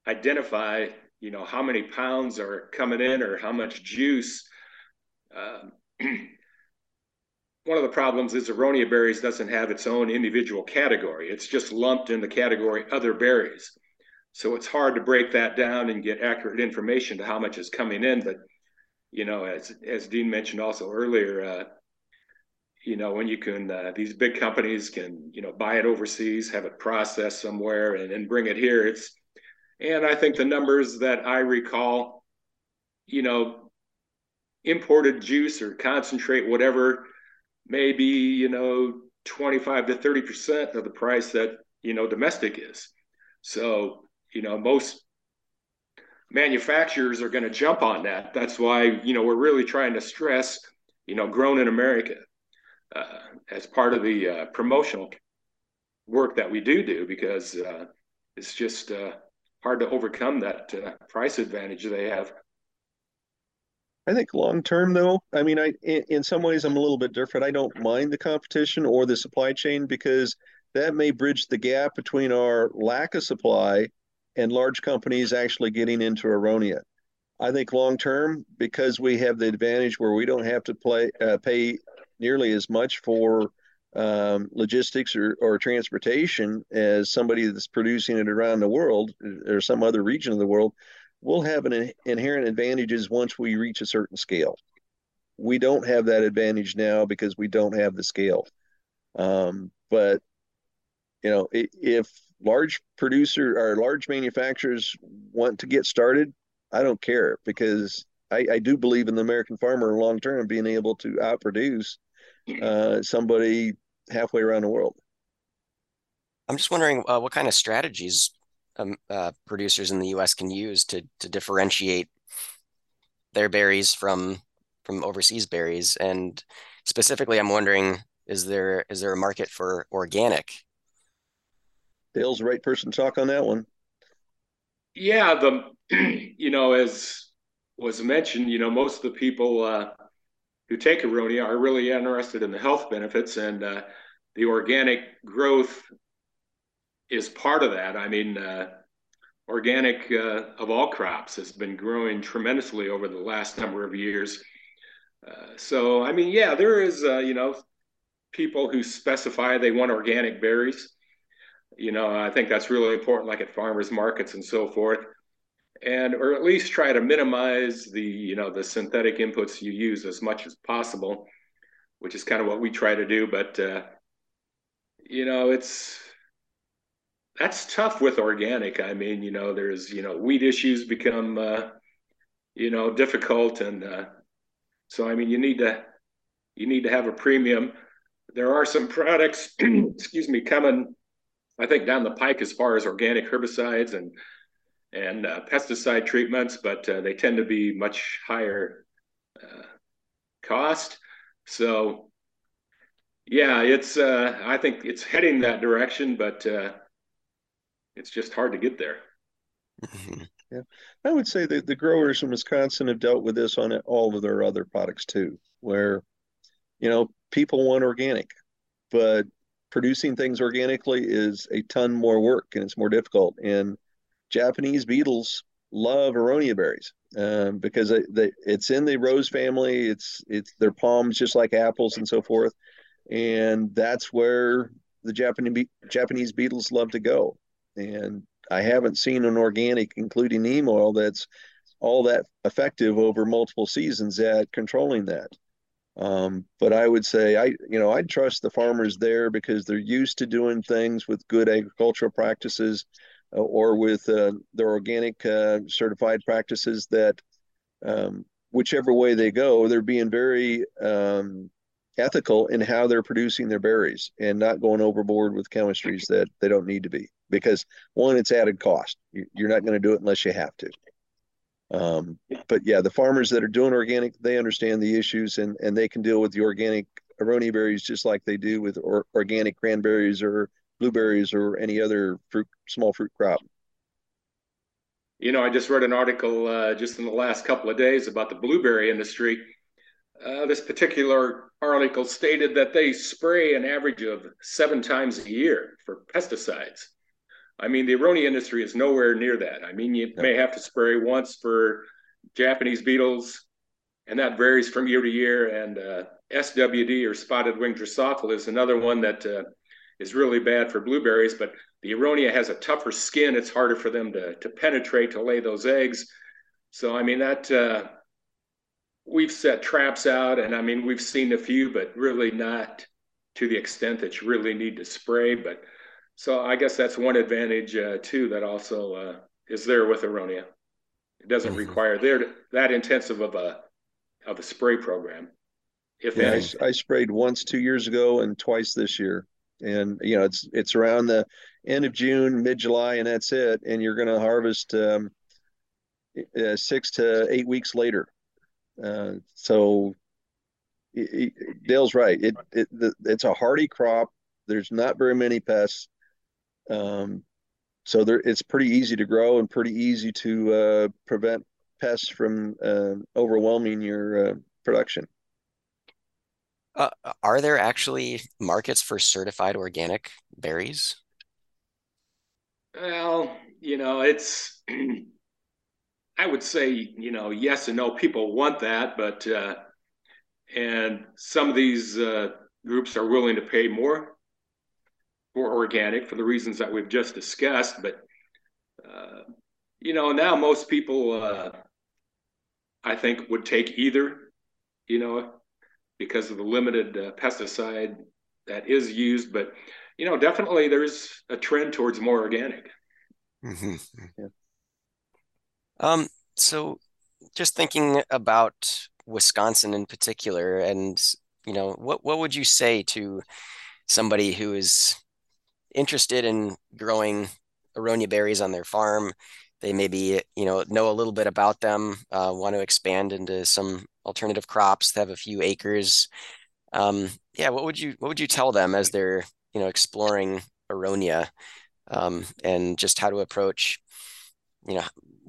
identify you know, how many pounds are coming in or how much juice. Uh, one of the problems is aronia berries doesn't have its own individual category. It's just lumped in the category other berries. So it's hard to break that down and get accurate information to how much is coming in. But, you know, as, as Dean mentioned also earlier, uh, you know, when you can, uh, these big companies can, you know, buy it overseas, have it processed somewhere and, and bring it here. It's, and I think the numbers that I recall, you know, imported juice or concentrate, whatever, maybe, you know, 25 to 30% of the price that, you know, domestic is. So, you know, most manufacturers are going to jump on that. That's why, you know, we're really trying to stress, you know, grown in America uh, as part of the uh, promotional work that we do do because uh, it's just uh, hard to overcome that uh, price advantage they have. I think long term, though, I mean, I in, in, some ways I'm a little bit different. I don't mind the competition or the supply chain because that may bridge the gap between our lack of supply and large companies actually getting into Aronia. I think long term, because we have the advantage where we don't have to play uh, pay nearly as much for um, logistics or, or transportation as somebody that's producing it around the world or some other region of the world we'll have an inherent advantages once we reach a certain scale. We don't have that advantage now because we don't have the scale. Um, but you know, if large producer or large manufacturers want to get started, I don't care because I, I do believe in the American farmer long term being able to outproduce uh, somebody halfway around the world. I'm just wondering uh, what kind of strategies um, uh, producers in the U.S. can use to to differentiate their berries from from overseas berries. And specifically, I'm wondering is there is there a market for organic? Dale's the right person to talk on that one. Yeah, the you know as was mentioned, you know most of the people uh, who take Aronia are really interested in the health benefits and uh, the organic growth is part of that. I mean, uh, organic uh, of all crops has been growing tremendously over the last number of years. Uh, so, I mean, yeah, there is, uh, you know, people who specify they want organic berries. You know, I think that's really important, like at farmers markets and so forth. And or at least try to minimize the, you know, the synthetic inputs you use as much as possible, which is kind of what we try to do. But uh, you know, it's that's tough with organic. I mean, you know, there's, you know, weed issues become, uh, you know, difficult. And uh, so, I mean, you need to, you need to have a premium. There are some products, excuse me, coming, I think down the pike as far as organic herbicides and, and uh, pesticide treatments, but uh, they tend to be much higher uh, cost. So, yeah, it's, uh, I think it's heading that direction, but, it's just hard to get there. Mm-hmm. Yeah, I would say that the growers in Wisconsin have dealt with this on all of their other products too, where you know people want organic, but producing things organically is a ton more work and it's more difficult. And Japanese beetles love aronia berries um, because they, they, it's in the rose family. It's it's their pomes just like apples and so forth, and that's where the Japanese Japanese beetles love to go and I haven't seen an organic, including neem oil, that's all that effective over multiple seasons at controlling that. Um, but I would say I, you know, I'd trust the farmers there because they're used to doing things with good agricultural practices uh, or with uh, their organic uh, certified practices that um, whichever way they go, they're being very um, ethical in how they're producing their berries and not going overboard with chemistries that they don't need to be because one it's added cost. You're not going to do it unless you have to um, but yeah the farmers that are doing organic they understand the issues and and they can deal with the organic aronia berries just like they do with or, organic cranberries or blueberries or any other fruit small fruit crop you know i just read an article uh, just in the last couple of days about the blueberry industry uh, this particular article stated that they spray an average of seven times a year for pesticides. I mean, the aronia industry is nowhere near that. I mean, you may have to spray once for Japanese beetles, and that varies from year to year. And uh, SWD or spotted wing Drosophila is another one that uh, is really bad for blueberries. But the aronia has a tougher skin; it's harder for them to to penetrate to lay those eggs. So I mean that uh, we've set traps out, and I mean we've seen a few, but really not to the extent that you really need to spray. But so I guess that's one advantage uh, too that also uh, is there with aronia. It doesn't mm-hmm. require there that intensive of a of a spray program. If yeah, I, I, sprayed once two years ago and twice this year, and you know it's it's around the end of June, mid July, and that's it. And you're going to harvest um, uh, six to eight weeks later. Uh, so it, it, Dale's right. It, it the, it's a hardy crop. There's not very many pests. Um, so there, it's pretty easy to grow and pretty easy to uh, prevent pests from uh, overwhelming your uh, production. Uh, are there actually markets for certified organic berries? Well, you know, it's, I would say, you know, yes and no. People want that, but, uh, and some of these uh, groups are willing to pay more for organic for the reasons that we've just discussed. But uh, you know, now most people, uh, I think, would take either. You know, because of the limited uh, pesticide that is used. But you know, definitely there's a trend towards more organic. Mm-hmm. Yeah. Um. So, just thinking about Wisconsin in particular, and you know, what what would you say to somebody who is interested in growing aronia berries on their farm. They maybe you know know a little bit about them, uh, want to expand into some alternative crops, have a few acres. Um, yeah, what would you what would you tell them as they're you know exploring aronia um, and just how to approach you know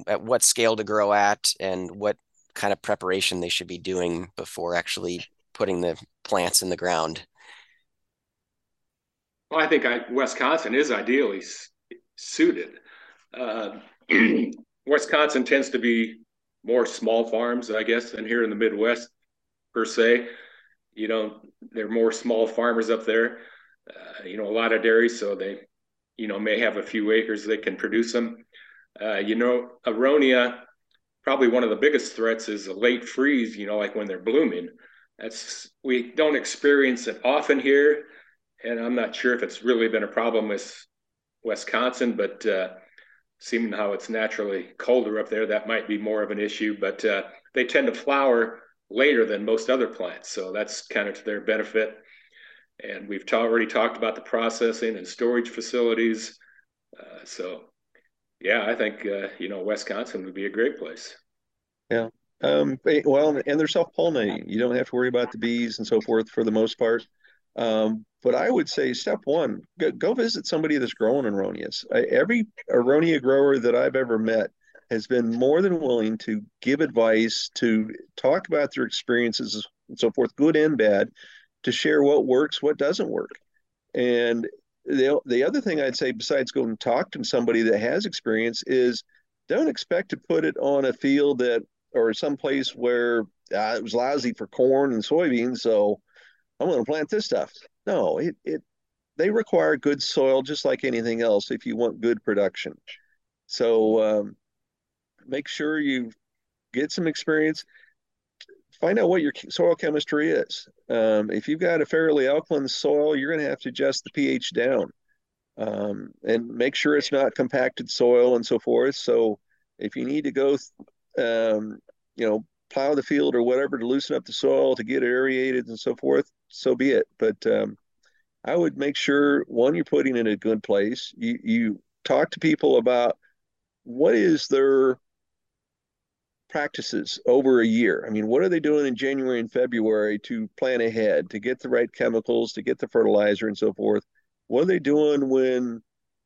at what scale to grow at and what kind of preparation they should be doing before actually putting the plants in the ground well, I think I, Wisconsin is ideally suited. Uh, Wisconsin tends to be more small farms, I guess, than here in the Midwest per se. You know, they're more small farmers up there. Uh, you know, a lot of dairy, so they, you know, may have a few acres they can produce them. Uh, you know, aronia, probably one of the biggest threats is a late freeze. You know, like when they're blooming. That's we don't experience it often here and I'm not sure if it's really been a problem with Wisconsin, but uh, seeming how it's naturally colder up there, that might be more of an issue. But uh, they tend to flower later than most other plants, so that's kind of to their benefit. And we've already talked about the processing and storage facilities. Uh, so, yeah, I think uh, you know Wisconsin would be a great place. Yeah. Um, well, and they're self-pollinating. You don't have to worry about the bees and so forth for the most part. Um, but I would say step one, go, go visit somebody that's growing aronias. I, every aronia grower that I've ever met has been more than willing to give advice, to talk about their experiences and so forth, good and bad, to share what works, what doesn't work. And the, the other thing I'd say, besides going and talk to somebody that has experience, is don't expect to put it on a field that or some place where uh, it was lousy for corn and soybeans. So I'm going to plant this stuff. No, it, it they require good soil just like anything else if you want good production. So um, make sure you get some experience. Find out what your soil chemistry is. Um, if you've got a fairly alkaline soil, you're going to have to adjust the pH down um, and make sure it's not compacted soil and so forth. So if you need to go, um, you know, plow the field or whatever to loosen up the soil to get it aerated and so forth, so be it. But um, I would make sure one, you're putting in a good place. You you talk to people about what is their practices over a year. I mean, what are they doing in January and February to plan ahead, to get the right chemicals, to get the fertilizer and so forth? What are they doing when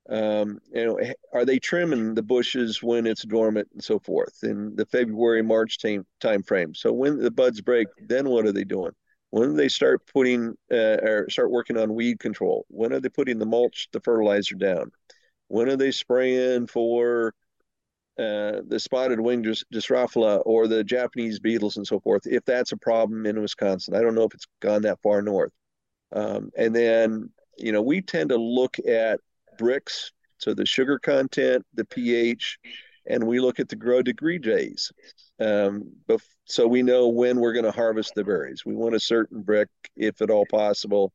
um, you know, are they trimming the bushes when it's dormant and so forth in the February March time time frame? So when the buds break, then what are they doing? When do they start putting uh, or start working on weed control? When are they putting the mulch, the fertilizer down? When are they spraying for uh, the spotted wing Drosophila or the Japanese beetles and so forth? If that's a problem in Wisconsin, I don't know if it's gone that far north. Um, and then, you know, we tend to look at Brix, so the sugar content, the pH, and we look at the grow degree days. Um, so we know when we're going to harvest the berries. We want a certain Brix, if at all possible,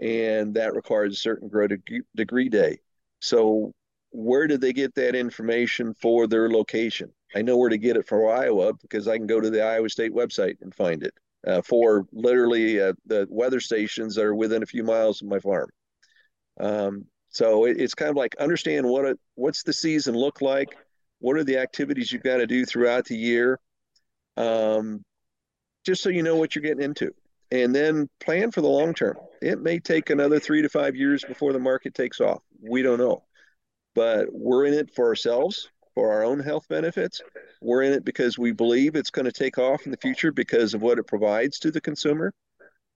and that requires a certain grow degree day. So where did they get that information for their location? I know where to get it for Iowa because I can go to the Iowa State website and find it uh, for literally uh, the weather stations that are within a few miles of my farm. Um, so it, it's kind of like understand what it, what's the season look like, what are the activities you've got to do throughout the year, um, just so you know what you're getting into, and then plan for the long term. It may take another three to five years before the market takes off. We don't know, but we're in it for ourselves for our own health benefits. We're in it because we believe it's going to take off in the future because of what it provides to the consumer.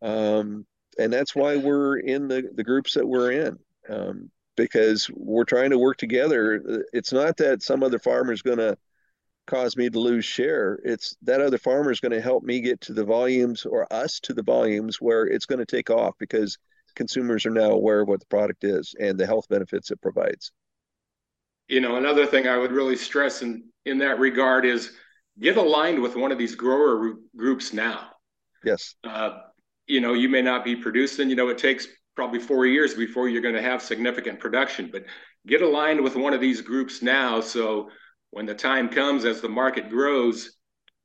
Um, and that's why we're in the, the groups that we're in um, because we're trying to work together. It's not that some other farmer is going to cause me to lose share. It's that other farmer is going to help me get to the volumes or us to the volumes where it's going to take off because consumers are now aware of what the product is and the health benefits it provides you know, another thing I would really stress in in that regard is get aligned with one of these grower groups now. Yes. Uh, you know, you may not be producing. You know, it takes probably four years before you're going to have significant production, but get aligned with one of these groups now. So when the time comes, as the market grows,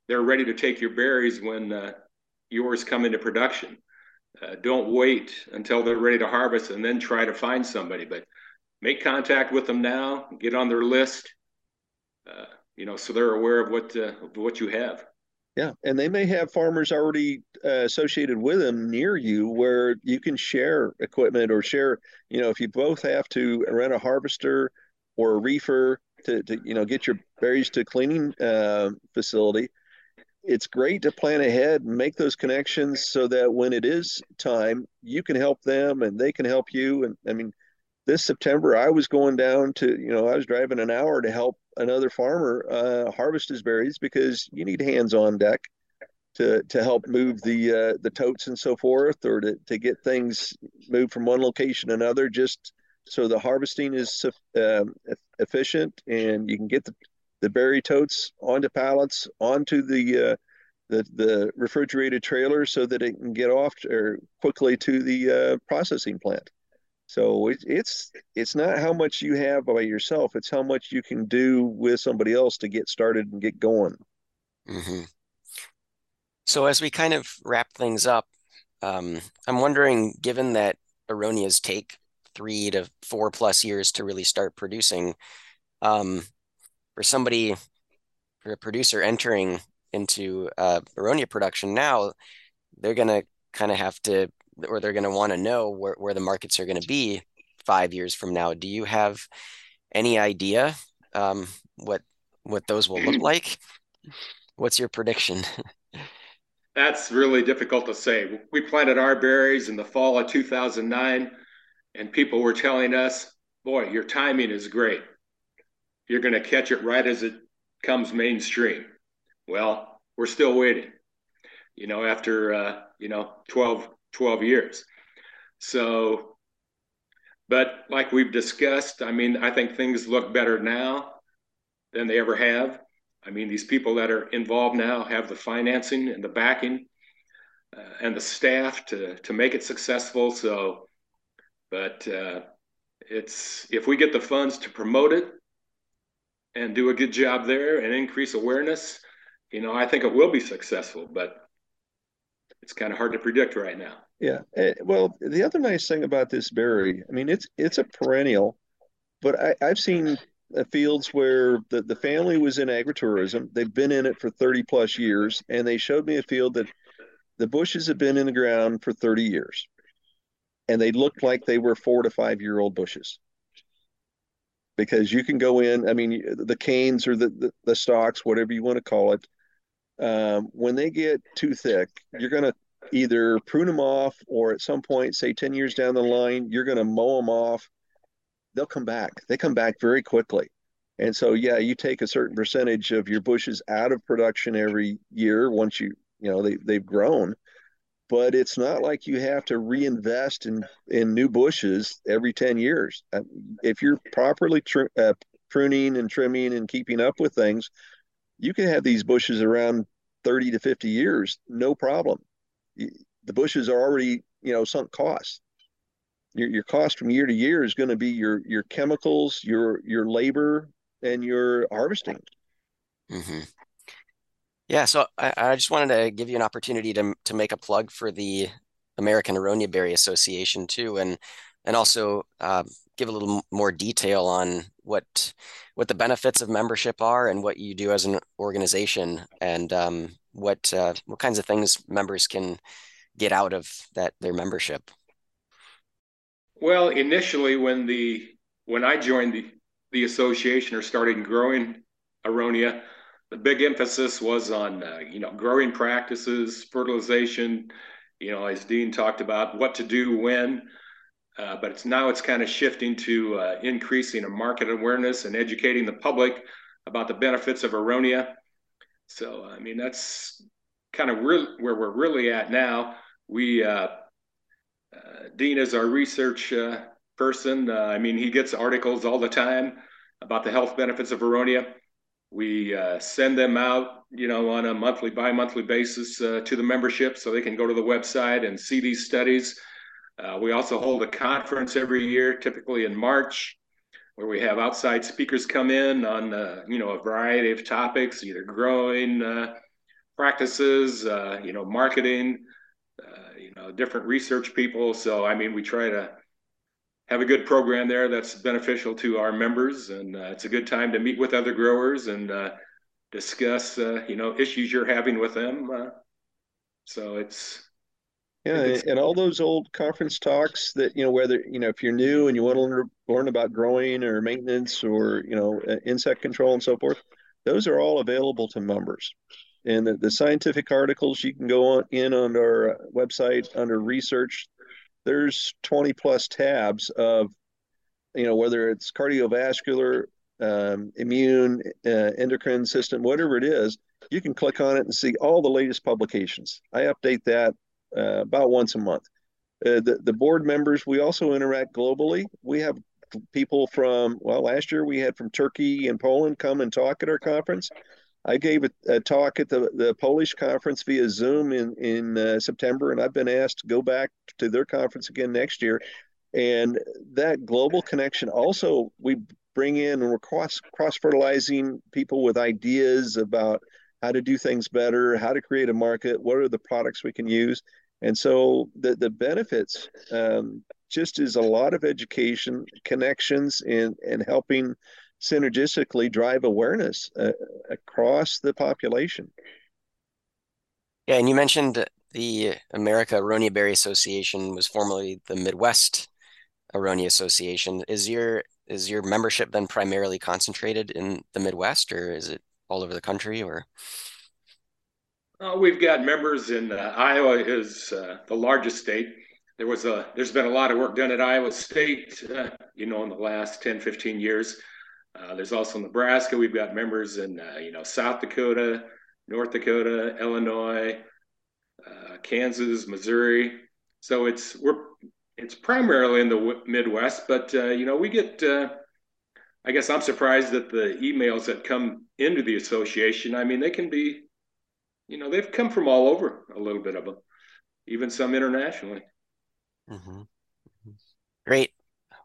they're ready to take your berries when uh, yours come into production. Uh, don't wait until they're ready to harvest and then try to find somebody. But make contact with them now, get on their list, uh, you know, so they're aware of what uh, what you have. Yeah, and they may have farmers already uh, associated with them near you where you can share equipment or share. You know, if you both have to rent a harvester or a reefer to, to you know get your berries to cleaning uh, facility, it's great to plan ahead and make those connections so that when it is time, you can help them and they can help you. And I mean, this September, I was going down to, you know, I was driving an hour to help another farmer uh, harvest his berries because you need hands on deck to to help move the uh, the totes and so forth, or to to get things moved from one location to another, just so the harvesting is um, efficient and you can get the the berry totes onto pallets onto the uh, the the refrigerated trailer so that it can get off or quickly to the uh, processing plant. So it, it's it's not how much you have by yourself; it's how much you can do with somebody else to get started and get going. Mm-hmm. So as we kind of wrap things up, um, I'm wondering, given that aronias take three to four plus years to really start producing, um, for somebody, for a producer entering into uh, aronia production now, they're gonna kind of have to or they're going to want to know where, where the markets are going to be five years from now. Do you have any idea um, what what those will look like? What's your prediction? That's really difficult to say. We planted our berries in the fall of 2009, and people were telling us, "Boy, your timing is great. You're going to catch it right as it comes mainstream." Well, we're still waiting. You know, after uh, you know 12 12 years. So, but like we've discussed, I mean, I think things look better now than they ever have. I mean, these people that are involved now have the financing and the backing uh, and the staff to to make it successful. So, but uh, it's if we get the funds to promote it and do a good job there and increase awareness, you know, I think it will be successful. But it's kind of hard to predict right now. Yeah. Eh, well, the other nice thing about this berry, I mean, it's it's a perennial, but I, I've seen uh, fields where the, the family was in agritourism. They've been in it for 30 plus years, and they showed me a field that the bushes have been in the ground for 30 years. And they looked like they were four to five year old bushes. Because you can go in, I mean, the canes or the, the, the stalks, whatever you want to call it, um, when they get too thick, you're going to either prune them off or at some point, say 10 years down the line, you're going to mow them off they'll come back. They come back very quickly. And so, yeah, you take a certain percentage of your bushes out of production every year once you, you know, they, they've grown. But it's not like you have to reinvest in, in new bushes every 10 years. Uh, if you're properly tr- uh, pruning and trimming and keeping up with things, you can have these bushes around 30 to 50 years, no problem. The bushes are already, you know, sunk costs your, your cost from year to year is going to be your your chemicals, your your labor, and your harvesting. Mm-hmm. Yeah, so I, I just wanted to give you an opportunity to to make a plug for the American Aronia Berry Association too, and and also uh, give a little more detail on what what the benefits of membership are and what you do as an organization, and um, what uh, what kinds of things members can get out of that their membership. Well, initially, when the when I joined the the association or started growing aronia, the big emphasis was on uh, you know growing practices, fertilization. You know, as Dean talked about, what to do when. Uh, but it's now it's kind of shifting to uh, increasing a market awareness and educating the public about the benefits of aronia. So, I mean, that's kind of re- where we're really at now. We uh, uh, Dean is our research uh, person. I mean, he gets articles all the time about the health benefits of Aronia. We send them out, you know, on a monthly, bi-monthly basis to the membership so they can go to the website and see these studies. Uh, we also hold a conference every year, typically in March, where we have outside speakers come in on uh, you know a variety of topics, either growing uh, practices, you know, marketing, you know, different research people. So, I mean, we try to have a good program there that's beneficial to our members, and uh, it's a good time to meet with other growers and uh, discuss, uh, you know, issues you're having with them. Uh, so it's yeah, and all those old conference talks that you know, whether you know if you're new and you want to learn, learn about growing or maintenance or you know uh, insect control and so forth, those are all available to members. And the, the scientific articles you can go on in on our website under research there's 20 plus tabs of you know whether it's cardiovascular um, immune uh, endocrine system whatever it is you can click on it and see all the latest publications. I update that uh, about once a month. Uh, the, the board members we also interact globally. We have people from well last year we had from turkey and poland come and talk at our conference. I gave a, a, talk at the, the Polish conference via Zoom in in uh, September, and I've been asked to go back to their conference again next year. And that global connection also we bring in and we're cross cross fertilizing people with ideas about how to do things better, how to create a market, what are the products we can use, and so the the benefits um, just is a lot of education, connections, and and helping synergistically drive awareness uh, across the population. Yeah, and you mentioned the America Aronia Berry Association was formerly the Midwest Aronia Association. Is your is your membership then primarily concentrated in the Midwest, or is it all over the country, or? Uh, we've got members in uh, Iowa is uh, the largest state. There was a there's been a lot of work done at Iowa State, uh, you know, in the last 10, 15 years. Uh, there's also Nebraska. We've got members in uh, you know South Dakota, North Dakota, Illinois, Kansas, Missouri. So it's we're it's primarily in the Midwest, but you know we get. I guess I'm surprised that the emails that come into the association. I mean, they can be, you know, they've come from all over. A little bit of them, even some internationally. Mm-hmm. Great.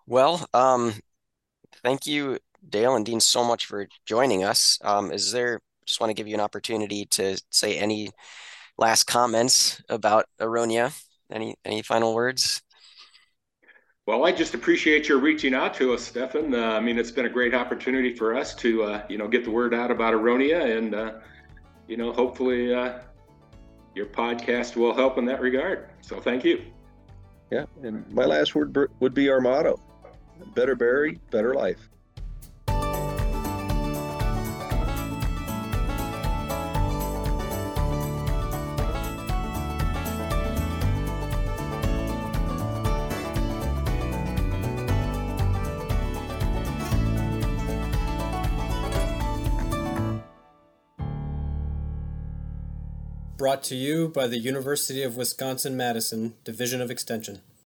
Well, um, thank you Dale and Dean so much for joining us. Um, is there just want to give you an opportunity to say any last comments about Aronia? Any any final words? Well, I just appreciate your reaching out to us, Stefan. Uh, I mean, it's been a great opportunity for us to, uh, you know, get the word out about Aronia, and uh, you know, hopefully, uh, your podcast will help in that regard. So, thank you. Yeah, and my last word would be our motto: better berry, better life. Brought to you by the University of Wisconsin Madison Division of Extension.